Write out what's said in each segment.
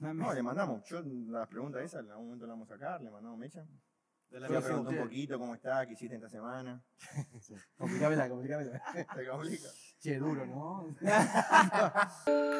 No, le mandamos. Yo las preguntas esas, en algún momento las vamos a sacar, le mandamos mecha. De la Yo le un poquito cómo está, qué hiciste esta semana. Complicámela, complicámela. Te complica. Che, duro, ¿no?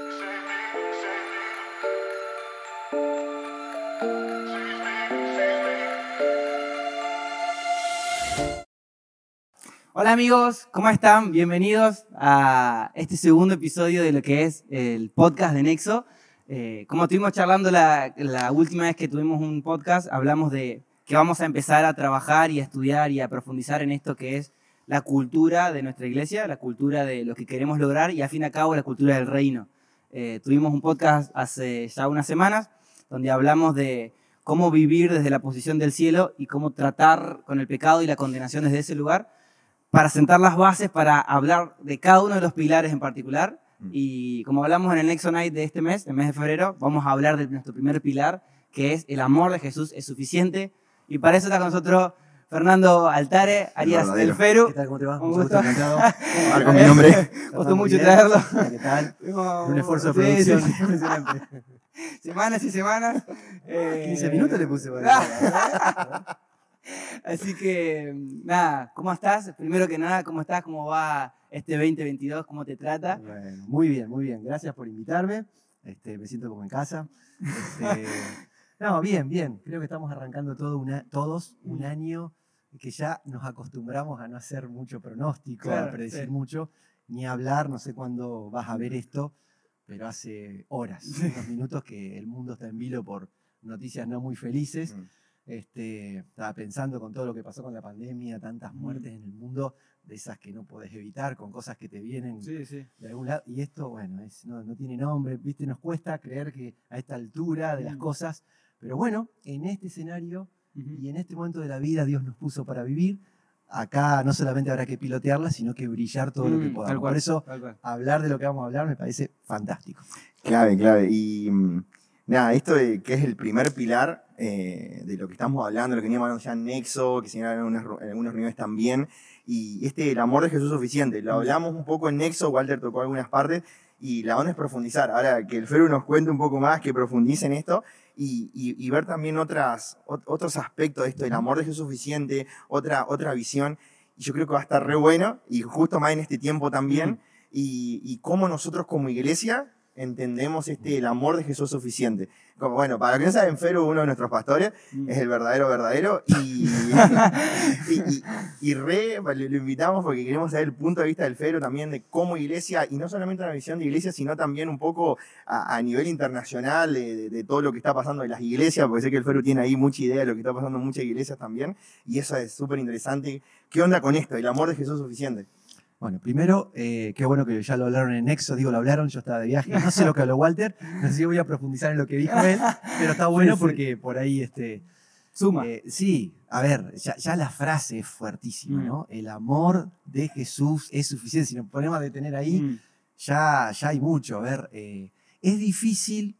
Hola amigos, ¿cómo están? Bienvenidos a este segundo episodio de lo que es el podcast de Nexo. Eh, como estuvimos charlando la, la última vez que tuvimos un podcast, hablamos de que vamos a empezar a trabajar y a estudiar y a profundizar en esto que es la cultura de nuestra iglesia, la cultura de lo que queremos lograr y al fin y al cabo la cultura del reino. Eh, tuvimos un podcast hace ya unas semanas donde hablamos de cómo vivir desde la posición del cielo y cómo tratar con el pecado y la condenación desde ese lugar para sentar las bases para hablar de cada uno de los pilares en particular. Mm. Y como hablamos en el Nexo Night de este mes, el mes de febrero, vamos a hablar de nuestro primer pilar, que es el amor de Jesús es suficiente. Y para eso está con nosotros Fernando Altare, Arias verdadero. El Feru. ¿Qué tal? ¿Cómo te va? Un gusto. encantado. Con mi nombre. Costó mucho traerlo. ¿Qué tal? Un esfuerzo de Sí, sí, producción sí. impresionante. Semanas y semanas. Eh, 15 minutos le puse para Así que, nada, ¿cómo estás? Primero que nada, ¿cómo estás? ¿Cómo va este 2022? ¿Cómo te trata? Bueno, muy bien, muy bien. Gracias por invitarme. Este, me siento como en casa. Este, no, bien, bien. Creo que estamos arrancando todo una- todos un año que ya nos acostumbramos a no hacer mucho pronóstico, Claro, a predecir sí. mucho, ni a hablar. No sé cuándo vas a ver esto, pero hace horas, unos minutos que el mundo está en vilo por noticias no muy felices. Mm. Este, estaba pensando con todo lo que pasó con la pandemia, tantas Mm. muertes en el mundo, de esas que no podés evitar, con cosas que te vienen Sí, sí. de algún lado. Y esto, bueno, es- no, no tiene nombre, ¿viste? Nos cuesta creer que a esta altura de las Mm. cosas, pero bueno, en este escenario y en este momento de la vida Dios nos puso para vivir. Acá no solamente habrá que pilotearla, sino que brillar todo lo que Mm, podamos. cual, Por eso, hablar de lo que vamos a hablar me parece fantástico. Clave, clave. Y mm, nada, esto de que es el primer pilar eh, de lo que estamos hablando, lo que veníamos hablando ya en Nexo, que se en algunas, en algunas reuniones también, y este, el amor de Jesús suficiente. Lo hablamos un poco en Nexo, Walter tocó algunas partes, y la onda es profundizar. Ahora, que el Feru nos cuente un poco más, que profundice en esto, y, y- y ver también otras, ot- otros aspectos de esto, el amor de Jesús suficiente, otra, otra visión. Y yo creo que va a estar re bueno, y justo más en este tiempo también, y, y cómo nosotros como iglesia entendemos este, el amor de Jesús suficiente. Como, bueno, para que no saben, Feru, uno de nuestros pastores, Mm. es el verdadero verdadero, y, y, y- y re, lo, lo invitamos porque queremos saber el punto de vista del Feru también de cómo iglesia, y no solamente una visión de iglesia, sino también un poco a, a nivel internacional de, de- de todo lo que está pasando en las iglesias, porque sé que el Feru tiene ahí mucha idea de lo que está pasando en muchas iglesias también, y eso es súper interesante. ¿Qué onda con esto? El amor de Jesús suficiente. Bueno, primero, eh, qué bueno que ya lo hablaron en Nexo, digo, lo hablaron, yo estaba de viaje, no sé lo que habló Walter, no sé si voy a profundizar en lo que dijo él, pero está bueno Sí, sí. porque por ahí, este, Suma. eh, sí, a ver, ya, ya la frase es fuertísima, Mm. ¿no? El amor de Jesús es suficiente, si nos ponemos a detener ahí, Mm. ya, ya hay mucho, a ver, eh, es difícil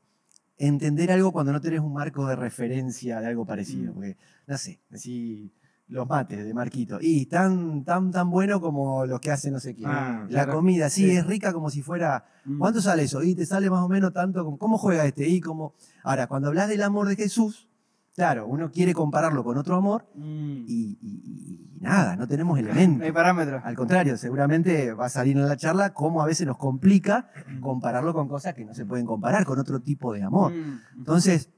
entender algo cuando no tenés un marco de referencia de algo parecido, Mm. porque, no sé, así los mates de Marquito, y tan, tan, tan bueno como los que hace no sé quién. Ah, La claro. comida, sí, Sí. es rica como si fuera. Mm. ¿Cuánto sale eso? Y te sale más o menos tanto como. ¿Cómo juega este? Y como. Ahora, cuando hablas del amor de Jesús, claro, uno quiere compararlo con otro amor Mm. y, y- y nada, no tenemos No hay elementos. parámetros. Al contrario, seguramente va a salir en la charla cómo a veces nos complica compararlo con cosas que no se pueden comparar, con otro tipo de amor. Mm. Entonces,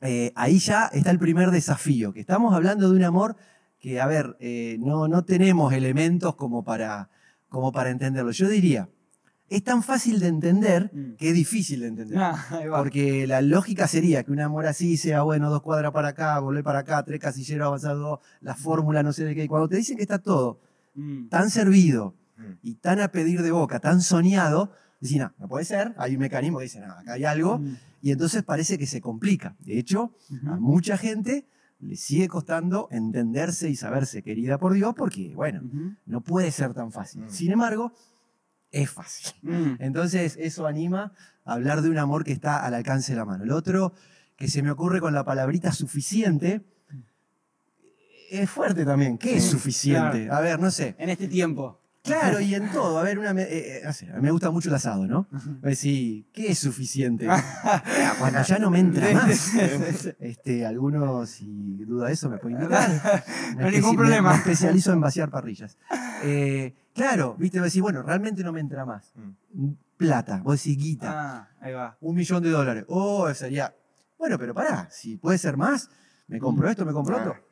eh, ahí ya está el primer desafío, que estamos hablando de un amor que, a ver, eh, no, no tenemos elementos como para, como para entenderlo. Yo diría, es tan fácil de entender Mm. que es difícil de entender. Ah. Porque la lógica sería que un amor así sea, bueno, dos cuadras para acá, volver para acá, tres casilleros avanzados, la fórmula, no sé de qué. Y Cuando te dicen que está todo Mm. tan servido Mm. y tan a pedir de boca, tan soñado, decís, no, no puede ser. Hay un mecanismo que dice, no, acá hay algo. Mm. Y entonces parece que se complica. De hecho, a mucha gente le sigue costando entenderse y saberse querida por Dios porque, bueno, no puede ser tan fácil. Mm. Sin embargo, es fácil. Mm. Entonces, eso anima a hablar de un amor que está al alcance de la mano. Lo otro que se me ocurre con la palabrita suficiente es fuerte también. ¿Qué es suficiente? A ver, no sé. En este tiempo. Claro, y en todo. A ver, una, me- eh, eh, no sé, a mí me gusta mucho el asado, ¿no? A decir, ¿qué es suficiente? Ah, Cuando ya no me entra más. Este, algunos, si duda de eso, me pueden invitar. Me No hay ningún me- problema. Me especializo en vaciar parrillas. Eh, claro, viste, decís, bueno, realmente no me entra más. Plata, vos decís guita, Ah, ahí va. un millón de dólares. Oh, sería. Bueno, pero pará, si puede ser más, me compro esto, me compro Claro. otro.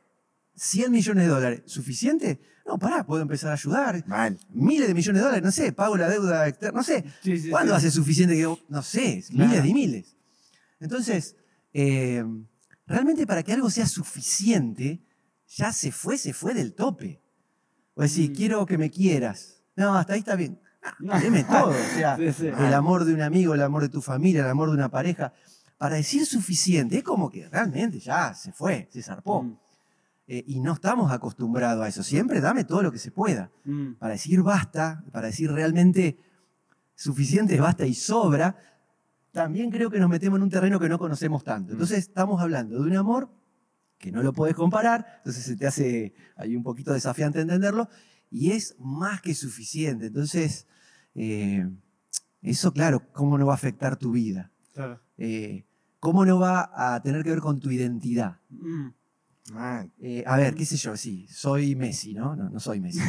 100 millones de dólares, ¿suficiente? No, pará, puedo empezar a ayudar. Mal. Miles de millones de dólares, no sé, pago la deuda externa, no sé. Sí, sí, ¿Cuándo sí. hace suficiente que, no sé, Claro. miles y miles? Entonces, eh, realmente para que algo sea suficiente, ya se fue, se fue del tope. O decir, Mm. quiero que me quieras. No, hasta ahí está bien. Ah, deme todo. O sea, Sí, sí. el amor de un amigo, el amor de tu familia, el amor de una pareja. Para decir suficiente, es como que realmente ya se fue, se zarpó. Mm, Eh, y no estamos acostumbrados a eso. Siempre dame todo lo que se pueda mm. para decir basta, para decir realmente suficiente, basta y sobra, también creo que nos metemos en un terreno que no conocemos tanto. Entonces estamos hablando de un amor que no lo puedes comparar, entonces se te hace ahí un poquito desafiante entenderlo, y es más que suficiente. Entonces, eh, eso, claro, ¿cómo no va a afectar tu vida? Claro. Eh, ¿Cómo no va a tener que ver con tu identidad? Mm. Eh, a ver, qué sé yo, sí, soy Messi, ¿no? No, no soy Messi.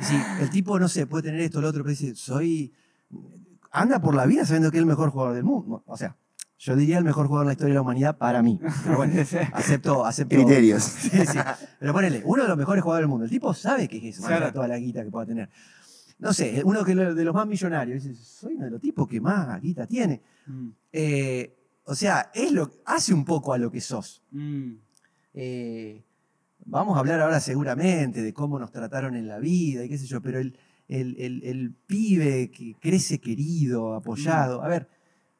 Sí, el tipo, no sé, puede tener esto, lo otro, pero dice, soy. Anda por la vida sabiendo que es el mejor jugador del mundo. O sea, yo diría el mejor jugador en la historia de la humanidad para mí. Pero bueno, acepto, acepto. Criterios. Sí, sí. Pero ponele, uno de los mejores jugadores del mundo. El tipo sabe que es eso, Claro. toda la guita que pueda tener. No sé, uno que de los más millonarios. Dice, soy uno de los tipos que más guita tiene. Mm, Eh, o sea, es lo, hace un poco a lo que sos. mm. Eh, vamos a hablar ahora seguramente de cómo nos trataron en la vida y qué sé yo, pero el, el- el- el pibe que crece querido, apoyado, a ver,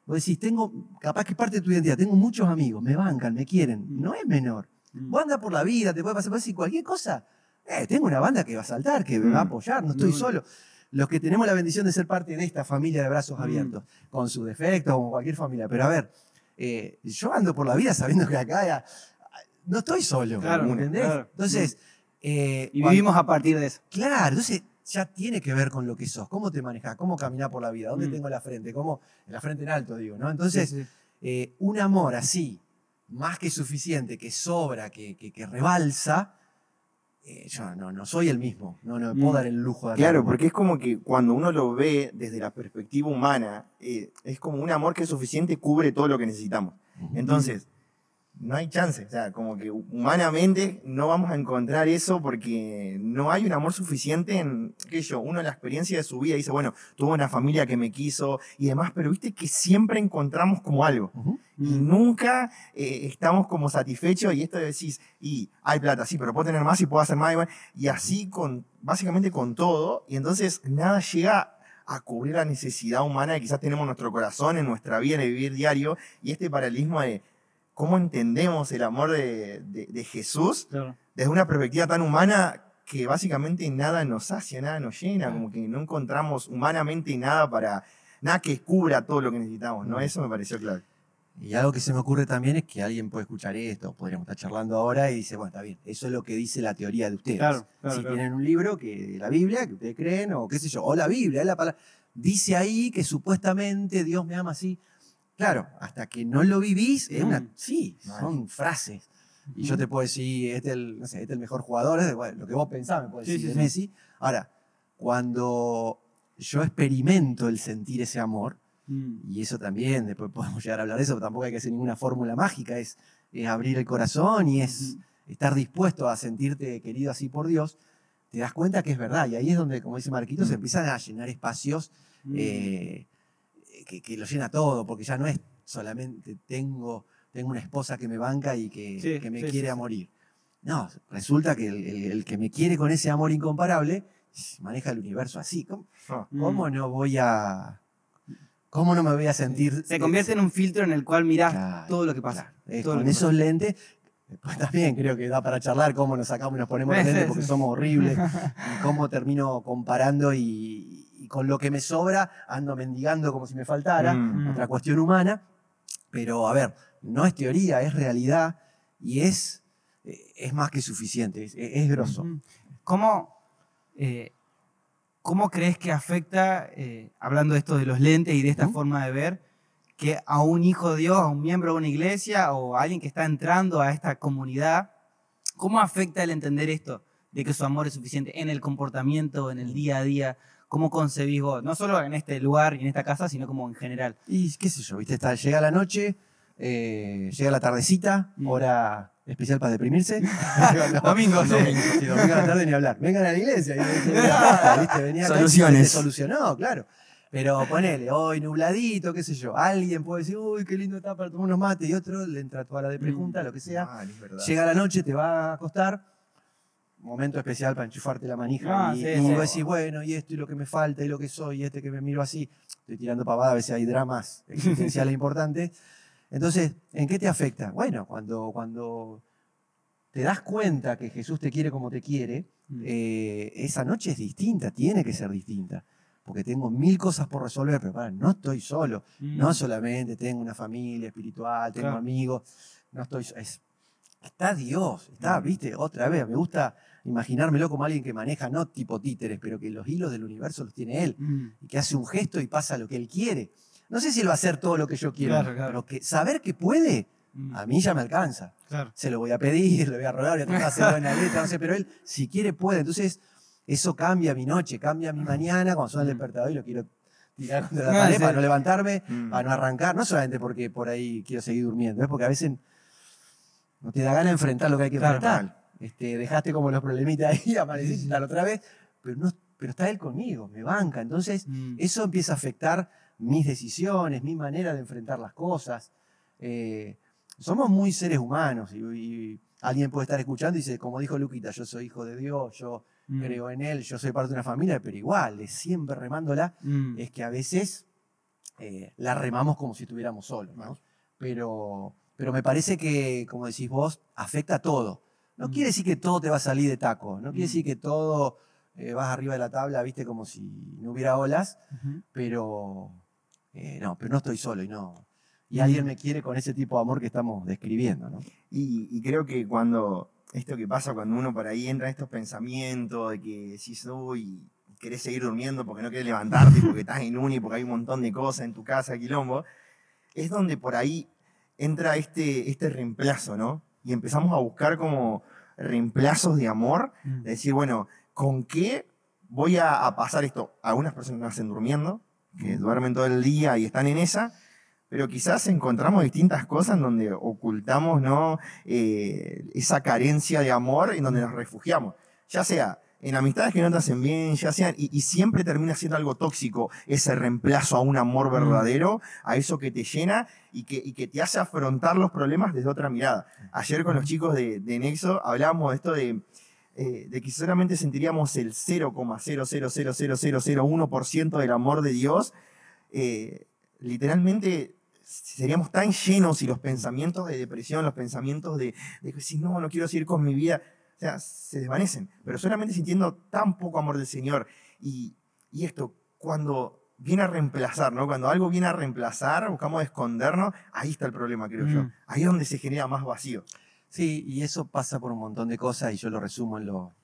vos decís, tengo, capaz que es parte de tu identidad, tengo muchos amigos, me bancan, me quieren, Mm. no es menor. Mm. Vos andas por la vida, te puede pasar, decir cualquier cosa, eh, tengo una banda que va a saltar, que me va a Mm. apoyar, no estoy solo. Los que tenemos la bendición de ser parte de esta familia de brazos Mm. abiertos, con sus defectos, como cualquier familia, pero a ver, eh, yo ando por la vida sabiendo que acá ya- no estoy solo, Claro, ¿entendés? claro. Entonces, eh, Y vivimos a partir de eso. Claro, entonces ya tiene que ver con lo que sos, cómo te manejas, cómo caminar por la vida, dónde Mm. tengo la frente, cómo la frente en alto, digo, ¿no? Entonces, Sí, sí. eh, un amor así, más que suficiente, que sobra, que, que- que rebalsa, eh, yo no, no soy el mismo, no, no me puedo Mm. dar el lujo de Claro, porque es como que cuando uno lo ve desde la perspectiva humana, eh, es como un amor que es suficiente cubre todo lo que necesitamos. Entonces, no hay chance. O sea, como que humanamente no vamos a encontrar eso porque no hay un amor suficiente en, qué sé yo, uno en la experiencia de su vida dice, bueno, tuve una familia que me quiso y demás, pero viste que siempre encontramos como algo. Y Mm. nunca eh, estamos como satisfechos y esto de decís, y hay plata, sí, pero puedo tener más y puedo hacer más. Y, bueno, y así con, básicamente con todo. Y entonces nada llega a cubrir la necesidad humana que quizás tenemos en nuestro corazón, en nuestra vida, en el vivir diario. Y este paralelismo de cómo entendemos el amor de, de- de Jesús Claro. desde una perspectiva tan humana que básicamente nada nos sacia, nada nos llena, como que no encontramos humanamente nada para, nada que cubra todo lo que necesitamos, ¿no? Eso me pareció clave. Y algo que se me ocurre también es que alguien puede escuchar esto, podríamos estar charlando ahora y dice, bueno, está bien, eso es lo que dice la teoría de ustedes. Claro, claro, si claro. tienen un libro que la Biblia, que ustedes creen, o qué sé yo, o la Biblia, es la palabra, dice ahí que supuestamente Dios me ama así. Claro, hasta que no lo vivís, es una, Mm. sí, son frases. Y yo te puedo decir, este es el, no sé, este es el mejor jugador, es de- bueno, lo que vos pensás me puedes Sí, decir sí, de sí. Messi. Ahora, cuando yo experimento el sentir ese amor, Mm. y eso también, después podemos llegar a hablar de eso, pero tampoco hay que hacer ninguna fórmula mágica, es, es abrir el corazón y es estar dispuesto a sentirte querido así por Dios, te das cuenta que es verdad. Y ahí es donde, como dice Marquito, se Mm. empiezan a llenar espacios Mm. eh, que, que lo llena todo, porque ya no es solamente tengo, tengo una esposa que me banca y que, Sí, que me sí, quiere sí, a morir. No, resulta que el, el- el que me quiere con ese amor incomparable maneja el universo así. ¿Cómo, Ah. Mm. cómo no voy a... ¿Cómo no me voy a sentir... Se convierte en un filtro en el cual mirás Claro, todo lo que pasa. claro. Todo lo con esos pasa. lentes, después también creo que da para charlar cómo nos sacamos y nos ponemos los lentes porque somos horribles y cómo termino comparando y, y con lo que me sobra ando mendigando como si me faltara, Mm. otra cuestión humana, pero a ver, no es teoría, es realidad y es, eh, es más que suficiente, es, es grosso. ¿Cómo, eh, ¿cómo crees que afecta, eh, hablando de esto de los lentes y de esta forma de ver, que a un hijo de Dios, a un miembro de una iglesia o a alguien que está entrando a esta comunidad, ¿cómo afecta el entender esto? De que su amor es suficiente en el comportamiento, en el día a día. ¿Cómo concebís vos? No solo en este lugar y en esta casa, sino como en general. Y qué sé yo, ¿viste? Está, llega la noche, eh, llega la tardecita, Mm. hora especial para deprimirse. No, Domingo, sí. domingo, sí, domingo a la tarde ni hablar. Vengan a la iglesia. y- y- ¿viste? Venía acá y Soluciones. se solucionó, claro. Pero ponele, hoy nubladito, qué sé yo. Alguien puede decir, uy, qué lindo está para tomar unos mates, y otro le entra toda la de pregunta, lo que sea. Mal, es verdad. Llega la noche, te va a acostar. Momento especial para enchufarte la manija. Ah, y, sí, y sí. vos decís, bueno, y esto y lo que me falta, y lo que soy, y este que me miro así. Estoy tirando pavada, a veces hay dramas existenciales importantes. Entonces, ¿en qué te afecta? Bueno, cuando, cuando te das cuenta que Jesús te quiere como te quiere, Mm. eh, esa noche es distinta, tiene que ser distinta. Porque tengo mil cosas por resolver, pero para, no estoy solo. Mm. No solamente tengo una familia espiritual, tengo Claro. amigos, no estoy es- está Dios, está, Mm. viste, otra vez, me gusta imaginármelo como alguien que maneja, no tipo títeres, pero que los hilos del universo los tiene él, Mm. y que hace un gesto y pasa lo que él quiere. No sé si él va a hacer todo lo que yo quiero, Claro, claro. pero que saber que puede, Mm. a mí ya me alcanza. Claro. Se lo voy a pedir, le voy a rogar, voy a tratar de hacerlo en la letra, no sé, pero él, si quiere, puede. Entonces, eso cambia mi noche, cambia mi mañana, cuando suena el Mm. despertador y lo quiero tirar contra la pared para no levantarme, Mm. para no arrancar, no solamente porque por ahí quiero seguir durmiendo, es porque a veces no te da gana de enfrentar lo que hay que Claro. enfrentar. Este, dejaste como los problemitas ahí, sí. tal otra vez, pero, no, pero está él conmigo, me banca. Entonces, Mm. eso empieza a afectar mis decisiones, mi manera de enfrentar las cosas. Eh, somos muy seres humanos y, y alguien puede estar escuchando y dice, como dijo Luquita, yo soy hijo de Dios, yo Mm. creo en Él, yo soy parte de una familia, pero igual, es siempre remándola, Mm. es que a veces eh, la remamos como si estuviéramos solos, ¿no? Pero, pero me parece que, como decís vos, afecta a todo. No Mm. quiere decir que todo te va a salir de taco, no quiere decir que todo eh, vas arriba de la tabla, viste, como si no hubiera olas, pero eh, no, pero no estoy solo y no. Y alguien me quiere con ese tipo de amor que estamos describiendo, ¿no? Y, y creo que cuando, esto que pasa cuando uno por ahí entra en estos pensamientos de que decís, uy, querés seguir durmiendo porque no querés levantarte, porque estás en uni, porque hay un montón de cosas en tu casa, quilombo, es donde por ahí entra este, este reemplazo, ¿no? Y empezamos a buscar como reemplazos de amor, Mm. de decir, bueno, ¿con qué voy a, a pasar esto? Algunas personas nacen durmiendo, que duermen todo el día y están en esa, pero quizás encontramos distintas cosas en donde ocultamos ¿no? Eh, esa carencia de amor en donde nos refugiamos. Ya sea en amistades que no te hacen bien, ya sean, y, y siempre termina siendo algo tóxico ese reemplazo a un amor verdadero, a eso que te llena y que, y que te hace afrontar los problemas desde otra mirada. Ayer con los chicos de, de Nexo hablábamos de esto de, eh, de que solamente sentiríamos el 0,0000001% del amor de Dios. eh, literalmente seríamos tan llenos y los pensamientos de depresión, los pensamientos de, de si no, no quiero seguir con mi vida, o sea, se desvanecen, pero solamente sintiendo tan poco amor del Señor. Y, y esto, cuando viene a reemplazar, ¿no? Cuando algo viene a reemplazar, buscamos escondernos, ahí está el problema, creo yo. Mm. Ahí es donde se genera más vacío. Sí, y eso pasa por un montón de cosas y yo lo resumo en lo,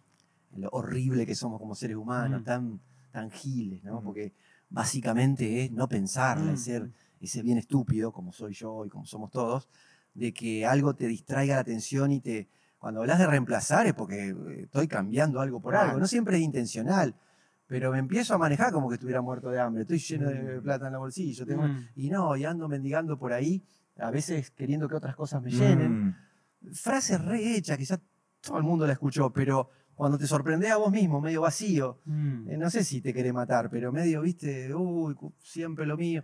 en lo horrible que somos como seres humanos, Mm. tan, tan giles, ¿no? Mm. Porque básicamente es no pensarla, Mm. es ser ese bien estúpido, como soy yo y como somos todos, de que algo te distraiga la atención y te... Cuando hablas de reemplazar es porque eh, estoy cambiando algo por algo, no siempre es intencional, pero me empiezo a manejar como que estuviera muerto de hambre, estoy lleno de Mm. plata en el bolsillo, tengo... Mm. y no, y ando mendigando por ahí, a veces queriendo que otras cosas me llenen Mm. frase re hecha, quizás todo el mundo la escuchó, pero cuando te sorprendés a vos mismo, medio vacío, Mm. eh, no sé si te querés matar, pero medio, viste, uy, siempre lo mío.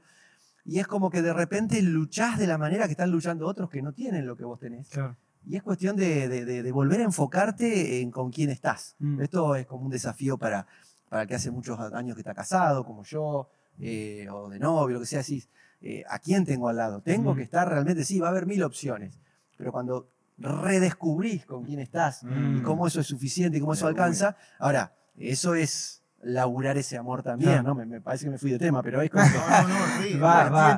Y es como que de repente luchás de la manera que están luchando otros que no tienen lo que vos tenés. Claro. Y es cuestión de, de- de- de volver a enfocarte en con quién estás. Mm. Esto es como un desafío para, para el que hace muchos años que está casado, como yo, eh, o de novio, lo que sea, decís, eh, ¿a quién tengo al lado? Tengo Mm. que estar realmente, sí, va a haber mil opciones, pero cuando redescubrís con quién estás y Mm. cómo eso es suficiente y cómo eso alcanza, ahora, eso es laburar ese amor también, Claro. ¿no? Me, me parece que me fui de tema, pero es como que, No, no, no, sí, Va, va, va.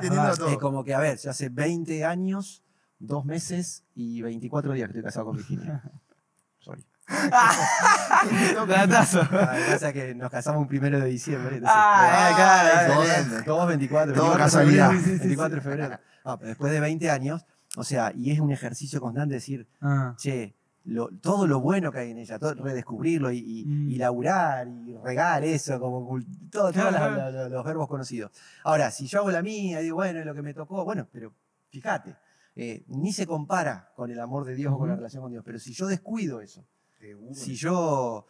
es como que, a ver, yo hace 20 años, dos meses y 24 días que estoy casado con Virginia. Sorry. Datazo. Ah, pasa que nos casamos un primero de diciembre. entonces, Ah, claro, todos, excelente. todos 24, Todo 24 de casualidad. febrero, Sí, sí, sí, 24 de febrero. Ah, después de 20 años, o sea, y es un ejercicio constante decir, Ah. che, lo- todo lo bueno que hay en ella, todo, redescubrirlo y, y, Mm. y laburar y regar eso, como todo, todos Claro, los, claro. los- los verbos conocidos. Ahora, si yo hago la mía y digo, bueno, es lo que me tocó, bueno, pero fíjate, eh, ni se compara con el amor de Dios o con la relación con Dios, pero si yo descuido eso, si yo,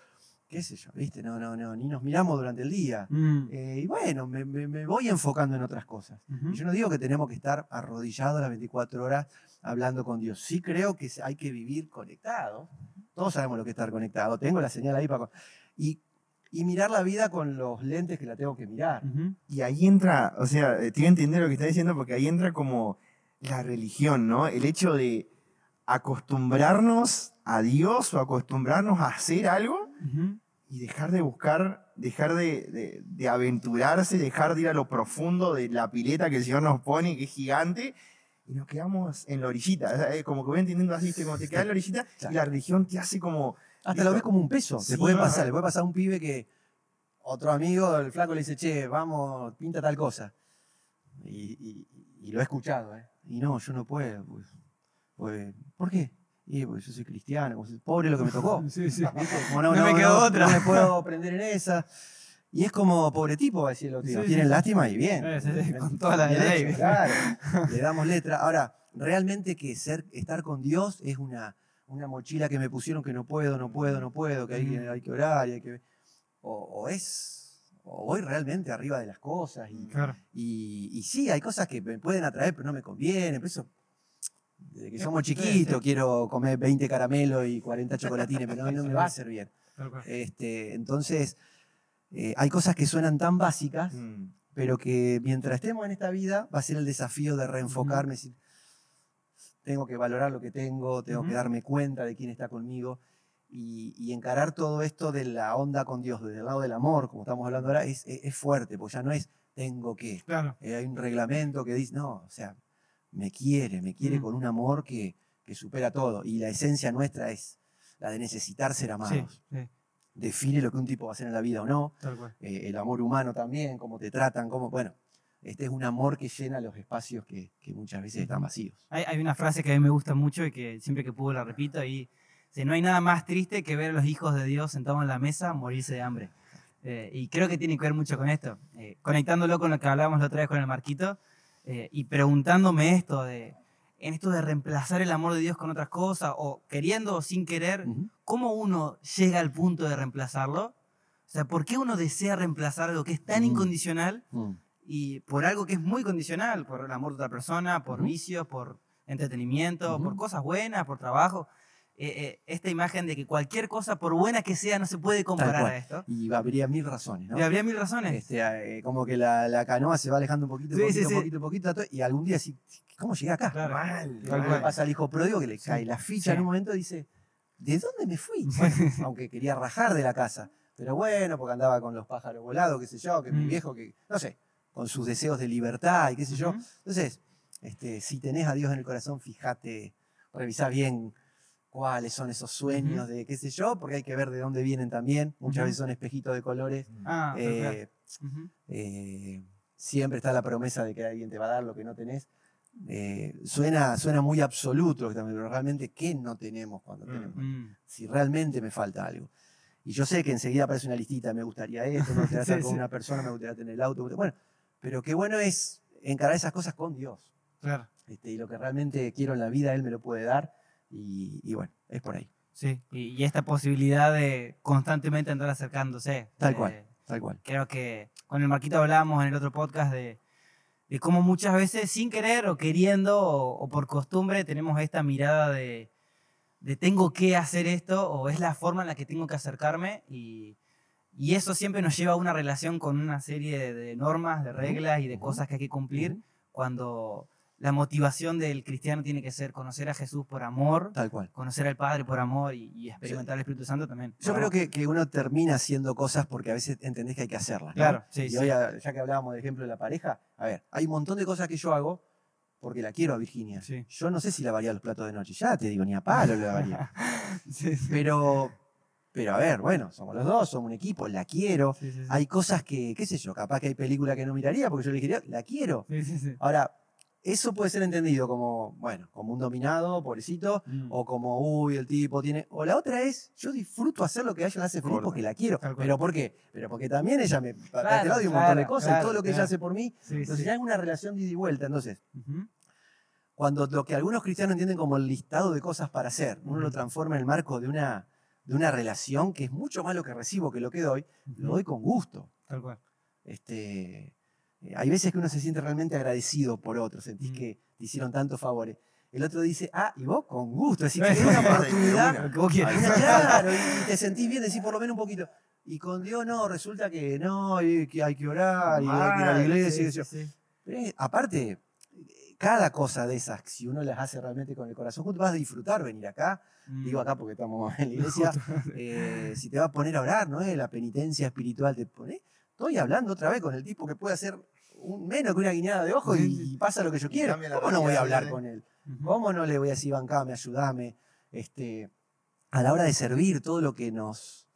qué sé yo, viste, no, no, no, ni nos miramos durante el día. Mm. eh, y bueno, me, me- me voy enfocando en otras cosas. Ujú. Y yo no digo que tenemos que estar arrodillados las 24 horas hablando con Dios. Sí creo que hay que vivir conectados. Todos sabemos lo que es estar conectado. Tengo la señal ahí para... Y, y mirar la vida con los lentes que la tengo que mirar. Ujú. Y ahí entra, o sea, eh, voy a entender lo que estás diciendo porque ahí entra como la religión, ¿no? El hecho de acostumbrarnos a Dios o acostumbrarnos a hacer algo y dejar de buscar, dejar de, de- de aventurarse, dejar de ir a lo profundo de la pileta que el Señor nos pone, que es gigante, y nos quedamos en la orillita. O sea, eh, Como que voy entendiendo así, como te quedas en la orillita y la religión te hace como... Hasta lo ves como un peso. Sí, te puede pasar. Le puede pasar a un pibe que otro amigo, el flaco, le dice, che, vamos, pinta tal cosa. Y, y- y lo he escuchado, ¿eh? Y no, yo no puedo. Pues, pues, ¿Por qué? Y pues yo soy cristiano, pues, pobre lo que me tocó. Sí, sí. No, No me quedó otra. no me puedo prender en esa. Y es como pobre tipo, va a decir. Sí, tienen sí. lástima y bien. Eh, sí, con toda la ley. Claro, le damos letra. Ahora, realmente que ser, estar con Dios es una, una mochila que me pusieron que no puedo, no puedo, no puedo, que hay, que- Ujú. hay que orar y hay que... O, o es... O voy realmente arriba de las cosas y, Claro. y, y sí, hay cosas que me pueden atraer, pero no me convienen. Por eso, desde que Es somos chiquitos, quiero comer 20 caramelos y 40 chocolatines, pero no, no me va a cual. Este, entonces, eh, hay cosas que suenan tan básicas, mm, pero que mientras estemos en esta vida va a ser el desafío de reenfocarme, decir, tengo que valorar lo que tengo, tengo que Ujú. darme cuenta de quién está conmigo y, y encarar todo esto de la onda con Dios, desde el lado del amor, como estamos hablando ahora, es, es- es fuerte, porque ya no es tengo que, Claro. eh, hay un reglamento que dice, no, o sea, me quiere, me quiere Ujú. con un amor que, que supera todo y la esencia nuestra es la de necesitar ser Sí, amados. sí, Define lo que un tipo va a hacer en la vida o no, eh, el amor humano también, cómo te tratan, cómo, bueno, este es un amor que llena los espacios que, que muchas veces están vacíos. Hay, hay una frase que a mí me gusta mucho y que siempre que puedo la repito y dice, no hay nada más triste que ver a los hijos de Dios sentados en la mesa morirse de hambre. Eh, y creo que tiene que ver mucho con esto. Eh, conectándolo con lo que hablábamos la otra vez con el Marquito eh, y preguntándome esto de, en esto de reemplazar el amor de Dios con otras cosas o queriendo o sin querer. ¿cómo uno llega al punto de reemplazarlo? O sea, ¿por qué uno desea reemplazar algo que es tan Mm. incondicional Mm. y por algo que es muy condicional, por el amor de otra persona, por vicios, por entretenimiento, por cosas buenas, por trabajo. Eh, eh, esta imagen de que cualquier cosa, por buena que sea, no se puede comparar a esto. Y habría mil razones, ¿no? Y habría mil razones. Este, eh, como que la, la canoa se va alejando un poquito, Sí, poquito, sí, sí. poquito, poquito, to- y algún día sí, ¿cómo llegué acá? Claro. mal, pasa al hijo pródigo que le cae la ficha Sí. en un momento y dice, ¿de dónde me fui? Bueno, aunque quería rajar de la casa. Pero bueno, porque andaba con los pájaros volados, qué sé yo, que mi Mm. viejo, que, no sé, con sus deseos de libertad y qué sé yo. Entonces, este, si tenés a Dios en el corazón, fíjate, revisá bien cuáles son esos sueños de qué sé yo, porque hay que ver de dónde vienen también. Muchas Ujú. veces son espejitos de colores. Ah. Eh, Ujú. eh, siempre está la promesa de que alguien te va a dar lo que no tenés. Eh, suena, suena muy absoluto, pero realmente, ¿qué no tenemos cuando Mm. tenemos? Mm. Si realmente me falta algo. Y yo sé que enseguida aparece una listita, me gustaría esto, me gustaría Sí, estar con sí. una persona, me gustaría tener el auto. Bueno, pero qué bueno es encarar esas cosas con Dios. Claro. Este, y lo que realmente quiero en la vida, Él me lo puede dar. Y, y bueno, es por ahí, Sí. Y, y esta posibilidad de constantemente andar acercándose. Tal Eh, cual. tal cual. creo que con el Marquito hablábamos en el otro podcast de, de cómo muchas veces sin querer o queriendo o, o por costumbre tenemos esta mirada de, de tengo que hacer esto o es la forma en la que tengo que acercarme y, y eso siempre nos lleva a una relación con una serie de, de normas, de reglas y de cosas que hay que cumplir cuando la motivación del cristiano tiene que ser conocer a Jesús por amor, Tal cual. conocer al Padre por amor y, y experimentar el Espíritu Santo también. Yo creo que, que uno termina haciendo cosas porque a veces entendés que hay que hacerlas. ¿no? Claro, sí, y sí. hoy, a- ya que hablábamos del ejemplo de la pareja, a ver, hay un montón de cosas que yo hago porque la quiero a Virginia. Sí. Yo no sé si lavaría los platos de noche, ya te digo, ni a palo lo lavaría. Sí, sí. Pero Pero a ver, bueno, somos los dos, somos un equipo, la quiero. Sí, sí, sí. Hay cosas que, qué sé yo, capaz que hay películas que no miraría porque yo le diría, la quiero. Sí, sí, sí. Ahora, eso puede ser entendido como, bueno, como un dominado, pobrecito, Mm. o como, uy, el tipo tiene. O la otra es, yo disfruto hacer lo que ella hace feliz porque la quiero. ¿Pero por qué? Pero porque también ella me. Para Claro, este lado hay un montón de cosas, claro, y todo lo que ella hace por mí. Sí, Entonces sí. ya hay una relación de ida y vuelta. Entonces, cuando lo que algunos cristianos entienden como el listado de cosas para hacer, uno lo transforma en el marco de una, de una relación que es mucho más lo que recibo que lo que doy, lo doy con gusto. Tal cual. Este, eh, hay veces que uno se siente realmente agradecido por otros, sentís Mm. que te hicieron tantos favores. El otro dice, ah, y vos con gusto, es decir, que Sí. es una oportunidad. Vos claro, y te sentís bien, decís por lo menos un poquito. Y con Dios no, resulta que no, que hay que orar, y hay que ir a la iglesia. y sí. Pero es- aparte, cada cosa de esas, si uno las hace realmente con el corazón, junto, vas a disfrutar venir acá. Mm. Digo acá porque estamos en la iglesia. eh, si te va a poner a orar, ¿no? es La penitencia espiritual te pone. Estoy hablando otra vez con el tipo que puede hacer un, menos que una guiñada de ojo y, pasa lo que yo quiero. ¿Cómo no voy a hablar ¿eh? con él? ¿Cómo no le voy a decir, bancame, ayudame? Este, a la hora de servir, todo lo que nos,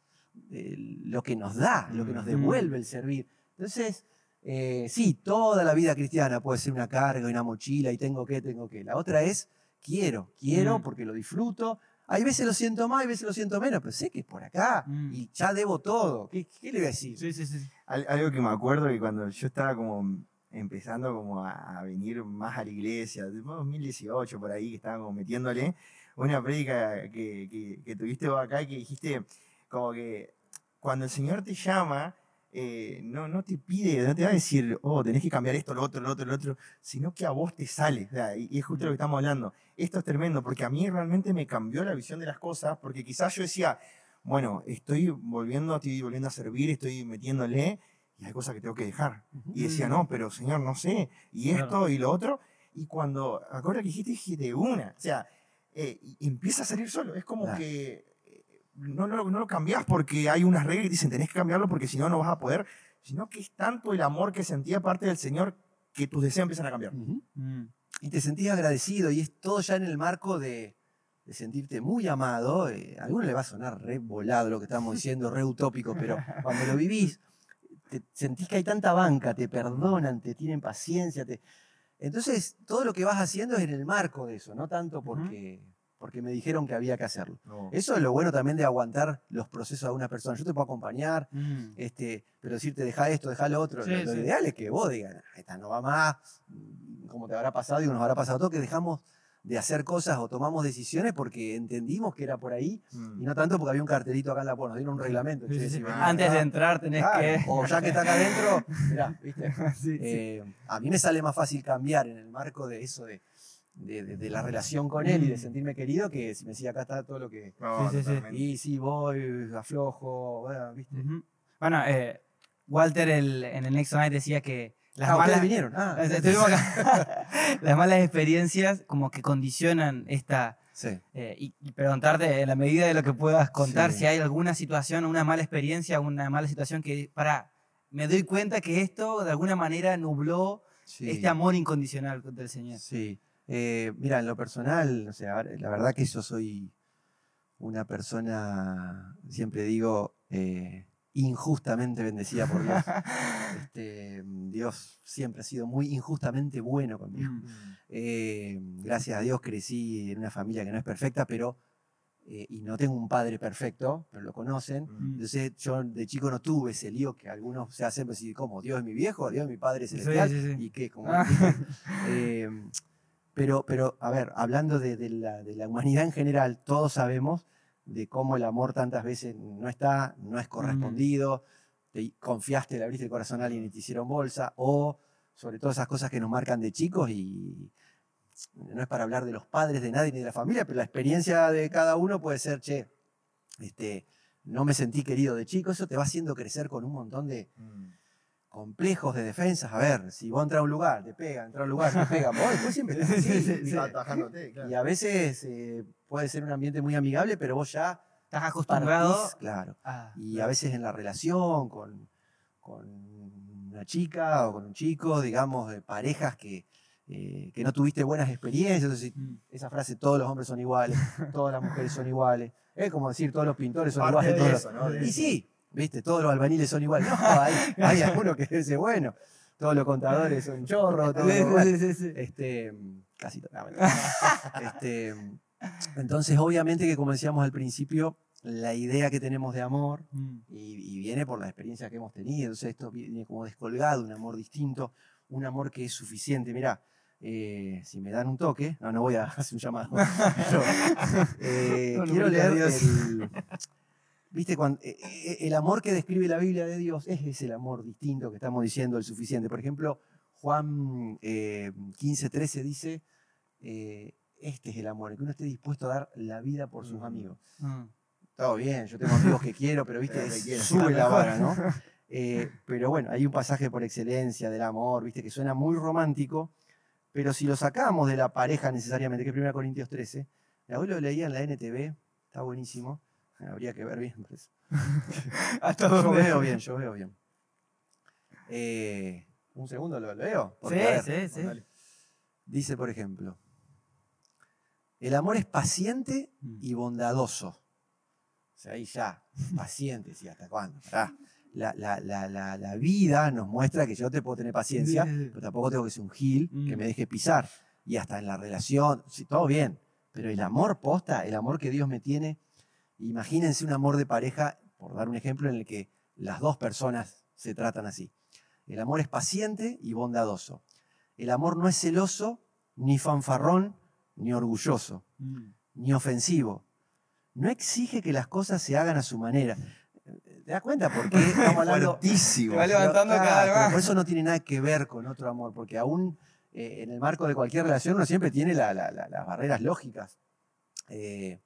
eh, lo que nos da, lo que nos devuelve el servir. Entonces, eh, sí, toda la vida cristiana puede ser una carga y una mochila y tengo que, tengo que. La otra es, quiero, quiero porque lo disfruto. Hay veces lo siento más, hay veces lo siento menos, pero sé que es por acá Mm. y ya debo todo. ¿Qué, qué le voy a decir? Sí, sí, sí. Al- Algo que me acuerdo que cuando yo estaba como empezando como a, a venir más a la iglesia, tipo 2018 por ahí, que estaba como metiéndole, una prédica que, que, que tuviste vos acá y que dijiste como que cuando el Señor te llama, eh, no, no te pide, no te va a decir, oh, tenés que cambiar esto, lo otro, lo otro, lo otro, sino que a vos te sale. O sea, y, y es justo lo que estamos hablando. Esto es tremendo, porque a mí realmente me cambió la visión de las cosas, porque quizás yo decía, bueno, estoy volviendo, estoy volviendo a servir, estoy metiéndole, y hay cosas que tengo que dejar. Y decía, no, pero Señor, no sé, y esto Claro. y lo otro. Y cuando, acuerdo que dijiste, dije, de una. O sea, eh, empieza a salir solo. Es como Claro. que no, lo- no lo cambiás porque hay unas reglas que dicen, tenés que cambiarlo porque si no, no vas a poder. Sino que es tanto el amor que sentía parte del Señor que tus deseos empiezan a cambiar. Mm. y te sentís agradecido y es todo ya en el marco de, de sentirte muy amado. eh, a alguno le va a sonar re volado lo que estamos diciendo, re utópico, pero cuando lo vivís, te sentís que hay tanta banca, te perdonan, te tienen paciencia. Te... Entonces, todo lo que vas haciendo es en el marco de eso, no tanto porque, porque me dijeron que había que hacerlo. No. Eso es lo bueno también de aguantar los procesos de una persona. Yo te puedo acompañar, Mm. este, pero decirte deja esto, deja lo otro. Sí, lo ideal es que vos digas, "Ah, esta no va más, mm, como te habrá pasado y nos habrá pasado todo, que dejamos de hacer cosas o tomamos decisiones porque entendimos que era por ahí Mm. y no tanto porque había un cartelito acá en la puerta, nos dieron un reglamento. Sí, che, si Antes de entrar tenés claro, que. O ya que está acá adentro, mirá, ¿viste? Eh, a mí me sale más fácil cambiar en el marco de eso de, de- de- de la relación con él y de sentirme querido que si me decía acá está todo lo que... No, Sí, sí. Y sí, voy, aflojo, bueno, ¿viste? Ujú. Bueno, eh, Walter el- en el Nexo Night decía que las Ah, malas, vinieron. Ah, Eh, las malas experiencias como que condicionan esta... Sí. eh, y, y preguntarte en la medida de lo que puedas contar Sí. si hay alguna situación, una mala experiencia, una mala situación que, para, me doy cuenta que esto de alguna manera nubló sí. este amor incondicional del Señor. Sí. Eh, mira, en lo personal, o sea, la verdad que yo soy una persona, siempre digo, eh, injustamente bendecida por Dios. Este, Dios siempre ha sido muy injustamente bueno conmigo. Mm. Eh, gracias a Dios crecí en una familia que no es perfecta, pero eh, y no tengo un padre perfecto, pero lo conocen. Mm. Entonces yo de chico no tuve ese lío que algunos se hacen, pues, como Dios es mi viejo, Dios es mi padre Sí, celestial, sí, sí. y qué, como Ah. Eh, pero, pero, a ver, hablando de, de la, de la humanidad en general, todos sabemos de cómo el amor tantas veces no está, no es correspondido, te confiaste, le abriste el corazón a alguien y te hicieron bolsa, o sobre todo esas cosas que nos marcan de chicos y no es para hablar de los padres de nadie ni de la familia, pero la experiencia de cada uno puede ser, che, este, no me sentí querido de chico, eso te va haciendo crecer con un montón de, Mm. Complejos de defensas. A ver, si vos entras a un lugar, te pegan, entras a un lugar, te pegan, vos después siempre estás Sí, así. sí, sí. Atajándote, claro. Y a veces eh, puede ser un ambiente muy amigable, pero vos ya Estás acostumbrado partís, claro. a... Y a veces en la relación con, con una chica o con un chico, digamos, de parejas que, eh, que no tuviste buenas experiencias. Entonces, Mm. esa frase, todos los hombres son iguales, todas las mujeres son iguales. Es como decir, todos los pintores son Parte iguales. de todos eso, los- ¿no? De- Y sí, viste, todos los albaniles son iguales. No, hay, hay alguno que dice, bueno, todos los contadores son chorros, todos los- bueno, Sí, sí, sí. este, casi no. Este, entonces, obviamente que como decíamos al principio, la idea que tenemos de amor Mm. y, y viene por la experiencia que hemos tenido. Entonces esto viene como descolgado, un amor distinto, un amor que es suficiente. Mirá, eh, si me dan un toque, no, no voy a hacer un llamado. pero, eh, No, no, quiero leer el, ¿viste? Cuando, eh, eh, el amor que describe la Biblia de Dios es ese el amor distinto que estamos diciendo, el suficiente. Por ejemplo, Juan eh, 15, 13 dice, eh, este es el amor, el que uno esté dispuesto a dar la vida por sus Mm. amigos. Mm. Todo bien, yo tengo amigos que quiero, pero viste, Pero es- sube la vara, ¿no? Eh, pero bueno, hay un pasaje por excelencia del amor, viste, que suena muy romántico, pero si lo sacamos de la pareja necesariamente, que es 1 Corintios 13, la hoy lo leía en la NTV, está buenísimo, habría que ver bien. por eso. Hasta Yo dónde. veo bien, yo veo bien. Eh, un segundo lo porque, ver, Sí, sí, sí. Dale. Dice, por ejemplo, el amor es paciente Mm. y bondadoso. O sea, ahí ya, paciente, sí, ¿hasta cuándo? La, la- la- la- la vida nos muestra que yo te puedo tener paciencia, pero tampoco tengo que ser un gil que Mm. me deje pisar. Y hasta en la relación, sí, todo bien. Pero el amor posta, el amor que Dios me tiene, imagínense un amor de pareja, por dar un ejemplo, en el que las dos personas se tratan así. El amor es paciente y bondadoso. El amor no es celoso, ni fanfarrón, ni orgulloso Mm. ni ofensivo. No exige que las cosas se hagan a su manera. ¿Te das cuenta? Porque estamos hablando. Fuertísimo. Va levantando Pero, cada vez. Por eso no tiene nada que ver con otro amor, porque aún eh, en el marco de cualquier relación uno siempre tiene la- la- la- las barreras lógicas. Eh,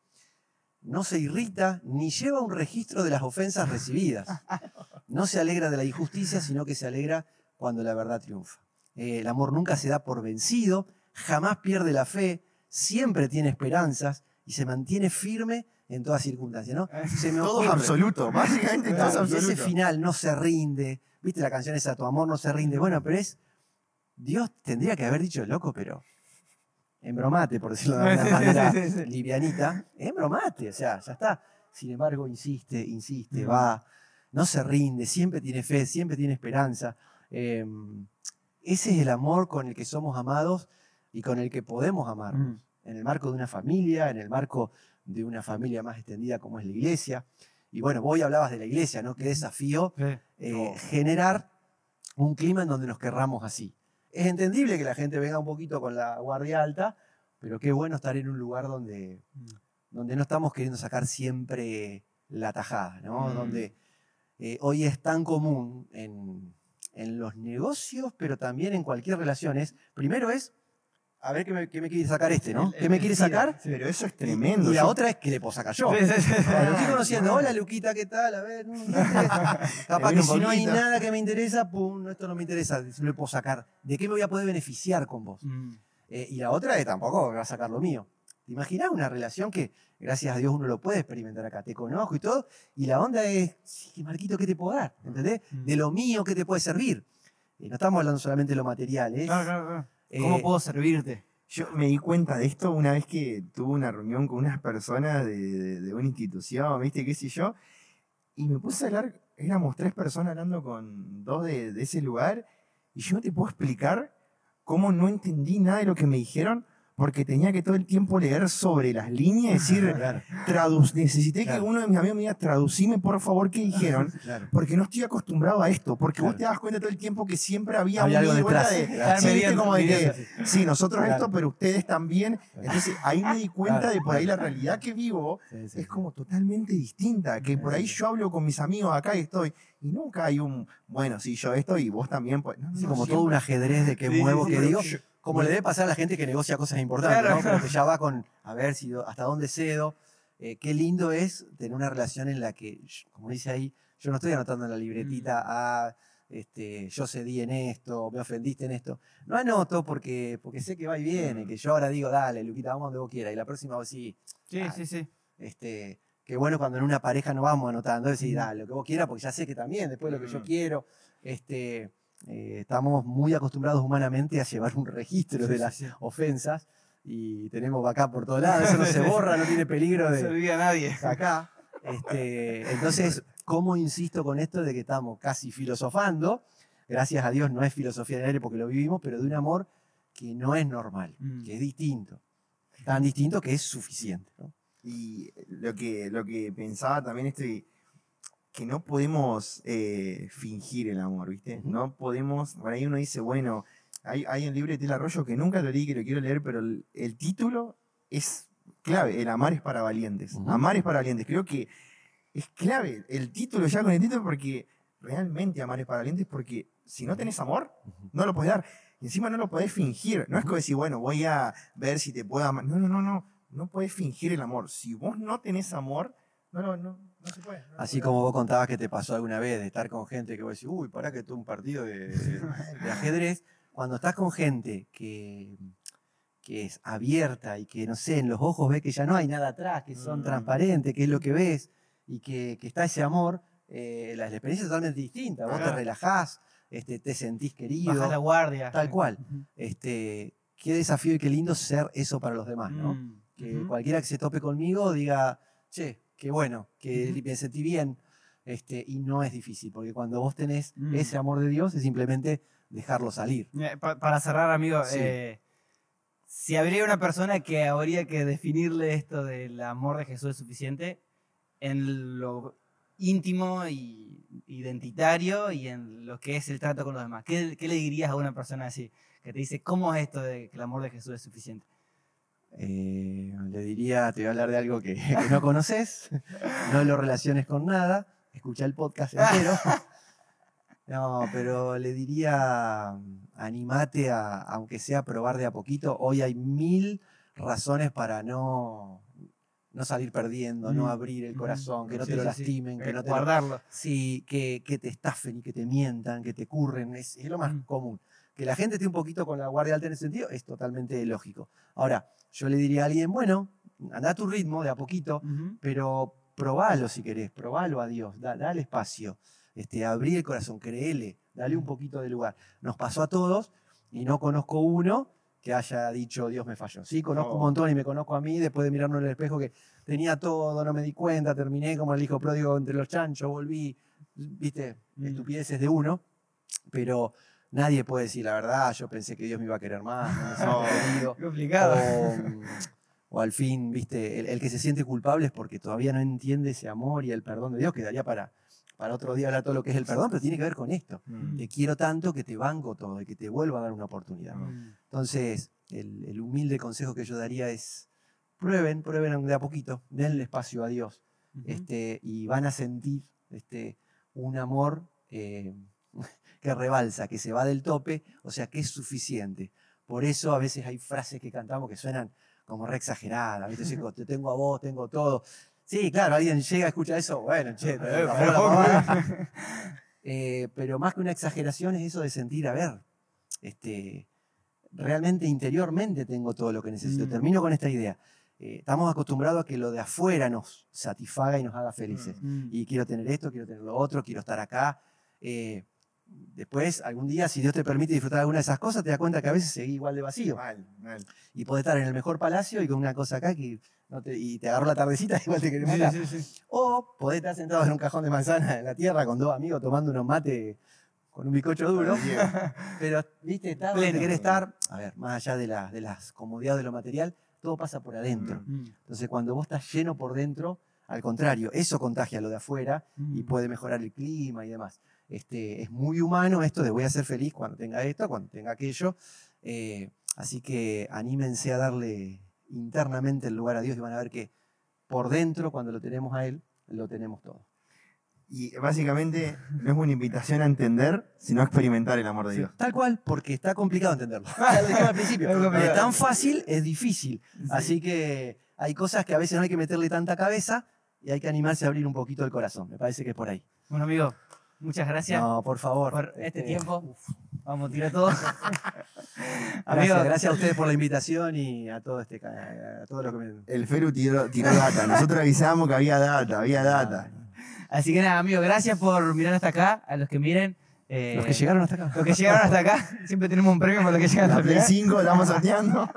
no se irrita ni lleva un registro de las ofensas recibidas. No se alegra de la injusticia, sino que se alegra cuando la verdad triunfa. Eh, el amor nunca se da por vencido, jamás pierde la fe, siempre tiene esperanzas y se mantiene firme en toda circunstancia. ¿no? Se me Todo es ocurre- absoluto, básicamente todo y ese absoluto. final no se rinde. ¿Viste la canción esa, Tu amor no se rinde? Bueno, pero es. Dios tendría que haber dicho loco, pero. Embromate, por decirlo de Sí, una sí, manera sí, sí. livianita. Embromate, o sea, ya está. Sin embargo, insiste, insiste, va. No se rinde, siempre tiene fe, siempre tiene esperanza. Eh, ese es el amor con el que somos amados y con el que podemos amarnos Mm. en el marco de una familia, en el marco de una familia más extendida como es la iglesia. Y bueno, vos hoy hablabas de la iglesia, ¿no? Qué desafío Sí. eh, generar un clima en donde nos querramos así. Es entendible que la gente venga un poquito con la guardia alta, pero qué bueno estar en un lugar donde, Mm. donde no estamos queriendo sacar siempre la tajada, ¿no? Mm. Donde eh, hoy es tan común en, en los negocios, pero también en cualquier relación, es, primero es, a ver qué me, qué me quiere sacar este, ¿no? ¿Qué me quiere sacar? Pero eso es Y- tremendo. Y la otra es que le puedo sacar yo. Lo estoy conociendo. Hola, Luquita, ¿qué tal? A ver, no capaz que si no hay nada que me interesa, pum, esto no me interesa, le puedo sacar. ¿De qué me voy a poder beneficiar con vos? Mm. Eh, y la otra es tampoco me va a sacar lo mío. ¿Te imaginas una relación que, gracias a Dios, uno lo puede experimentar acá? Te conozco y todo, y la onda es, sí, Marquito, ¿qué te puedo dar? ¿Entendés? Mm. De lo mío, ¿qué te puede servir? Eh, no estamos hablando solamente de lo material, es, Claro, claro, claro. ¿Cómo eh, puedo servirte? Yo me di cuenta de esto una vez que tuve una reunión con unas personas de, de- de una institución, ¿viste? ¿Qué sé yo? Y me puse a hablar, éramos tres personas hablando con dos de, de ese lugar, y yo no te puedo explicar cómo no entendí nada de lo que me dijeron, porque tenía que todo el tiempo leer sobre las líneas, decir, Claro, necesité Claro. que uno de mis amigos me diga, traducime por favor qué dijeron, claro. porque no estoy acostumbrado a esto, porque vos te das cuenta todo el tiempo que siempre había, Había un algo ida y vuelta detrás. de, sí, como de que, sí. nosotros esto, pero ustedes también. Entonces ahí me di cuenta de por ahí la realidad que vivo Sí, sí, es como totalmente distinta, que por ahí yo hablo con mis amigos acá y estoy, y nunca hay un, bueno, sí, yo esto y vos también, pues, no, como siempre- todo un ajedrez de sí, muevo, pero digo. yo- Como le debe pasar a la gente que negocia cosas importantes, Claro, ¿no? Pero que ya va con, a ver si hasta dónde cedo. Eh, qué lindo es tener una relación en la que, como dice ahí, yo no estoy anotando en la libretita, Mm. ah, este, yo cedí en esto, me ofendiste en esto. No anoto porque, porque sé que va y viene, Mm. que yo ahora digo, dale, Luquita, vamos donde vos quieras. Y la próxima vos sí, Sí, sí, sí. este, qué bueno cuando en una pareja no vamos anotando, decir, Mm. dale, lo que vos quieras, porque ya sé que también, después lo que yo quiero, este, eh, estamos muy acostumbrados humanamente a llevar un registro Sí, de sí, las sí. ofensas y tenemos backup por todos lados, eso no se borra, no tiene peligro No se de olvida a nadie. acá. Este, entonces, ¿cómo insisto con esto de que estamos casi filosofando? Gracias a Dios no es filosofía del aire porque lo vivimos, pero de un amor que no es normal, Mm. que es distinto. Tan distinto que es suficiente. ¿no? Y lo que, lo que pensaba también estoy que no podemos eh, fingir el amor, ¿viste? No podemos, por ahí uno dice, bueno, hay, hay un libro de Tela Arroyo que nunca lo leí, que lo quiero leer, pero el, el título es clave, el amar es para valientes. Amar es para valientes. Creo que es clave el título ya con el título porque realmente amar es para valientes porque si no tenés amor, no lo podés dar. Y encima no lo podés fingir. No es como decir, bueno, voy a ver si te puedo amar. No, no, no, no. No podés fingir el amor. Si vos no tenés amor, no, no, no, no se puede. no se Así puede. como vos contabas que te pasó alguna vez de estar con gente que vos decís, uy, pará que es un partido de, de- de ajedrez. Cuando estás con gente que, que es abierta y que, no sé, en los ojos ves que ya no hay nada atrás, que son Mm. transparentes, que es lo que ves y que, que está ese amor, eh, la, la experiencia es totalmente distinta. Vos te relajás, este, te sentís querido. Baja la guardia. Tal cual. Este, qué desafío y qué lindo ser eso para los demás, ¿no? Mm. que cualquiera que se tope conmigo diga, che, qué bueno, que Ujú. me sentí bien. Este, y no es difícil, porque cuando vos tenés Mm. ese amor de Dios es simplemente dejarlo salir. Eh, pa- para cerrar, amigo, Sí. eh, si habría una persona que habría que definirle esto del amor de Jesús es suficiente, en lo íntimo y identitario y en lo que es el trato con los demás, ¿qué, qué le dirías a una persona así? Que te dice, ¿cómo es esto de que el amor de Jesús es suficiente? Eh, le diría, te voy a hablar de algo que, que no conoces, no lo relaciones con nada, escucha el podcast entero. No, pero le diría, animate a, aunque sea probar de a poquito. Hoy hay mil razones para no, no salir perdiendo, no Mm. abrir el Ujú. corazón, que no Sí, te lo sí, sí. lastimen, que Eh, no te lo guardarlo. Sí, que, que te estafen y que te mientan, que te curren, es, es lo más Mm. común. Que la gente esté un poquito con la guardia alta en ese sentido es totalmente lógico. Ahora, yo le diría a alguien, bueno, anda a tu ritmo de a poquito, pero probalo si querés, probalo a Dios, da- dale espacio, este, abrí el corazón, créele, dale un poquito de lugar. Nos pasó a todos y no conozco uno que haya dicho Dios me falló. Sí, conozco un No. montón y me conozco a mí después de mirarme en el espejo que tenía todo, no me di cuenta, terminé como el hijo pródigo entre los chanchos, volví, viste, Mm. estupideces de uno, pero nadie puede decir la verdad, yo pensé que Dios me iba a querer más, no No. Complicado. O, o al fin, viste, el, el que se siente culpable es porque todavía no entiende ese amor y el perdón de Dios, que daría para, para otro día hablar todo lo que es el perdón, pero tiene que ver con esto. Mm. Te quiero tanto que te banco todo y que te vuelva a dar una oportunidad. Mm. Entonces, el, el humilde consejo que yo daría es, prueben, prueben de a poquito, denle espacio a Dios este, y van a sentir este, un amor eh, que rebalsa, que se va del tope, o sea que es suficiente. Por eso a veces hay frases que cantamos que suenan como re exageradas, ¿viste? Te tengo a vos, tengo todo. Sí, claro, alguien llega a escuchar eso, bueno, che, Eh, pero la pavada. Eh, pero más que una exageración es eso de sentir, a ver, este, realmente interiormente tengo todo lo que necesito. Mm. Termino con esta idea. Eh, estamos acostumbrados a que lo de afuera nos satisfaga y nos haga felices. Mm. Y quiero tener esto, quiero tener lo otro, quiero estar acá. Eh, después, algún día, si Dios te permite disfrutar de alguna de esas cosas, te das cuenta que a veces seguís igual de vacío. Mal, mal. Y podés estar en el mejor palacio y con una cosa acá que no te- y te agarró la tardecita y igual te querés matar. Sí, sí, sí. O podés estar sentado en un cajón de manzana en la tierra con dos amigos tomando unos mates con un bizcocho duro. Pero, viste, estar donde querés estar, a ver, más allá de, la- de las comodidades de lo material, todo pasa por adentro. Mm. Entonces, cuando vos estás lleno por dentro, al contrario, eso contagia lo de afuera y Mm. puede mejorar el clima y demás. Este, es muy humano esto de voy a ser feliz cuando tenga esto, cuando tenga aquello. Eh, así que anímense a darle internamente el lugar a Dios y van a ver que por dentro, cuando lo tenemos a Él, lo tenemos todo. Y básicamente no es una invitación a entender, sino a experimentar el amor de Dios. Tal cual, porque está complicado entenderlo. Al principio. Es tan fácil es difícil. Así que hay cosas que a veces no hay que meterle tanta cabeza y hay que animarse a abrir un poquito el corazón. Me parece que es por ahí. Bueno, amigo, muchas gracias No, por favor. por este Este, tiempo. Vamos a tirar todo. Gracias, Amigo, gracias a ustedes por la invitación y a todo este a todo lo que me. El Feru tiró, tiró data. Nosotros avisamos que había data, había data. Así que nada, amigo, gracias por mirar hasta acá. A los que miren. eh, Los que llegaron hasta acá. los que llegaron hasta acá. Siempre tenemos un premio para los que llegan La hasta Play acá. 5 estamos sorteando.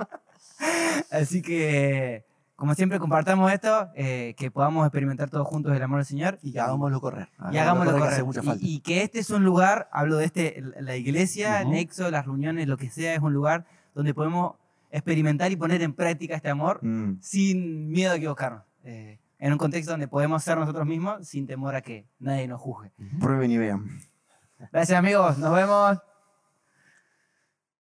Así que, como siempre, compartamos esto, eh, que podamos experimentar todos juntos el amor del Señor. Y hagámoslo correr. Y hagámoslo que correr. mucha Y-. Y, que este es un lugar, hablo de este, la iglesia, Ujú. Nexo, las reuniones, lo que sea, es un lugar donde podemos experimentar y poner en práctica este amor Mm. sin miedo a equivocarnos. Eh, en un contexto donde podemos ser nosotros mismos sin temor a que nadie nos juzgue. Prueben y vean. Gracias amigos, nos vemos.